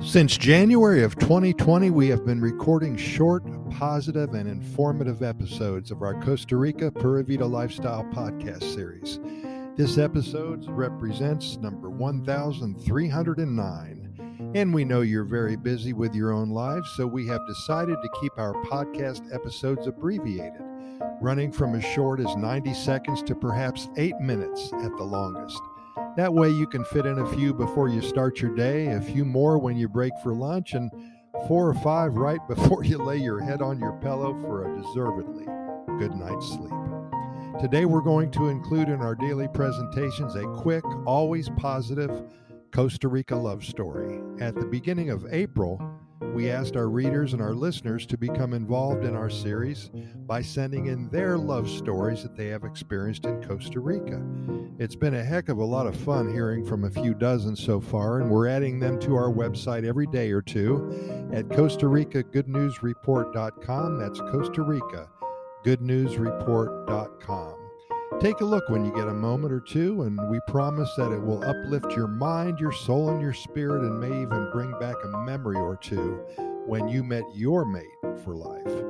Since January of 2020, we have been recording short, positive, and informative episodes of our Costa Rica Pura Vida Lifestyle podcast series. This episode represents number 1309. And we know you're very busy with your own lives, so we have decided to keep our podcast episodes abbreviated, running from as short as 90 seconds to perhaps eight minutes at the longest. That way, you can fit in a few before you start your day, a few more when you break for lunch, and four or five right before you lay your head on your pillow for a deservedly good night's sleep. Today, we're going to include in our daily presentations a quick, always positive Costa Rica love story. At the beginning of April, we asked our readers and our listeners to become involved in our series by sending in their love stories that they have experienced in Costa Rica. It's been a heck of a lot of fun hearing from a few dozen so far, and we're adding them to our website every day or two at Costa Rica Good News GoodNewsReport.com. That's Costa Rica Good News GoodNewsReport.com. Take a look when you get a moment or two, and we promise that it will uplift your mind, your soul, and your spirit, and may even bring back a memory or two when you met your mate for life.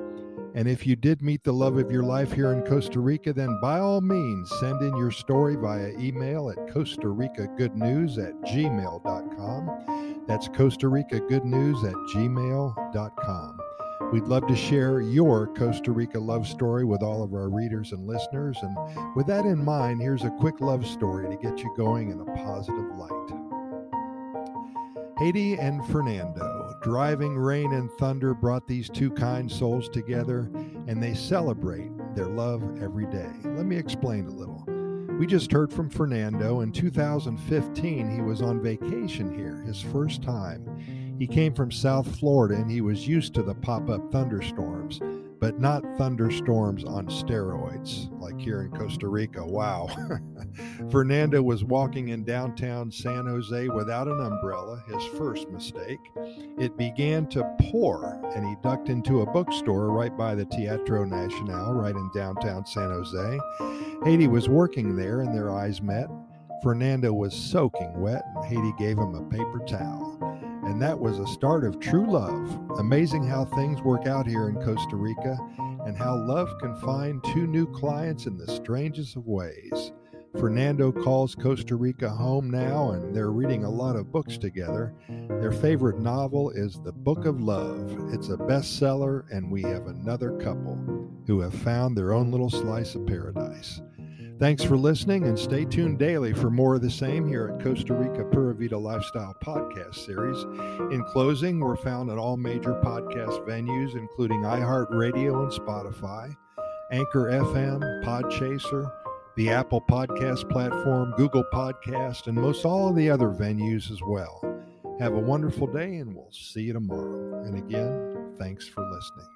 And if you did meet the love of your life here in Costa Rica, then by all means send in your story via email at Costa Rica Good News at gmail.com. That's Costa Rica Good News at gmail.com. We'd love to share your Costa Rica love story with all of our readers and listeners. And with that in mind, here's a quick love story to get you going in a positive light. Haiti and Fernando. Driving rain and thunder brought these two kind souls together, and they celebrate their love every day. Let me explain a little. We just heard from Fernando. In 2015, he was on vacation here, his first time. He came from South Florida and he was used to the pop up thunderstorms, but not thunderstorms on steroids like here in Costa Rica. Wow. Fernando was walking in downtown San Jose without an umbrella, his first mistake. It began to pour and he ducked into a bookstore right by the Teatro Nacional, right in downtown San Jose. Haiti was working there and their eyes met. Fernando was soaking wet and Haiti gave him a paper towel. And that was a start of true love. Amazing how things work out here in Costa Rica and how love can find two new clients in the strangest of ways. Fernando calls Costa Rica home now, and they're reading a lot of books together. Their favorite novel is The Book of Love. It's a bestseller, and we have another couple who have found their own little slice of paradise. Thanks for listening and stay tuned daily for more of the same here at Costa Rica Pura Vida Lifestyle Podcast Series. In closing, we're found at all major podcast venues, including iHeartRadio and Spotify, Anchor FM, Podchaser, the Apple Podcast platform, Google Podcast, and most all of the other venues as well. Have a wonderful day, and we'll see you tomorrow. And again, thanks for listening.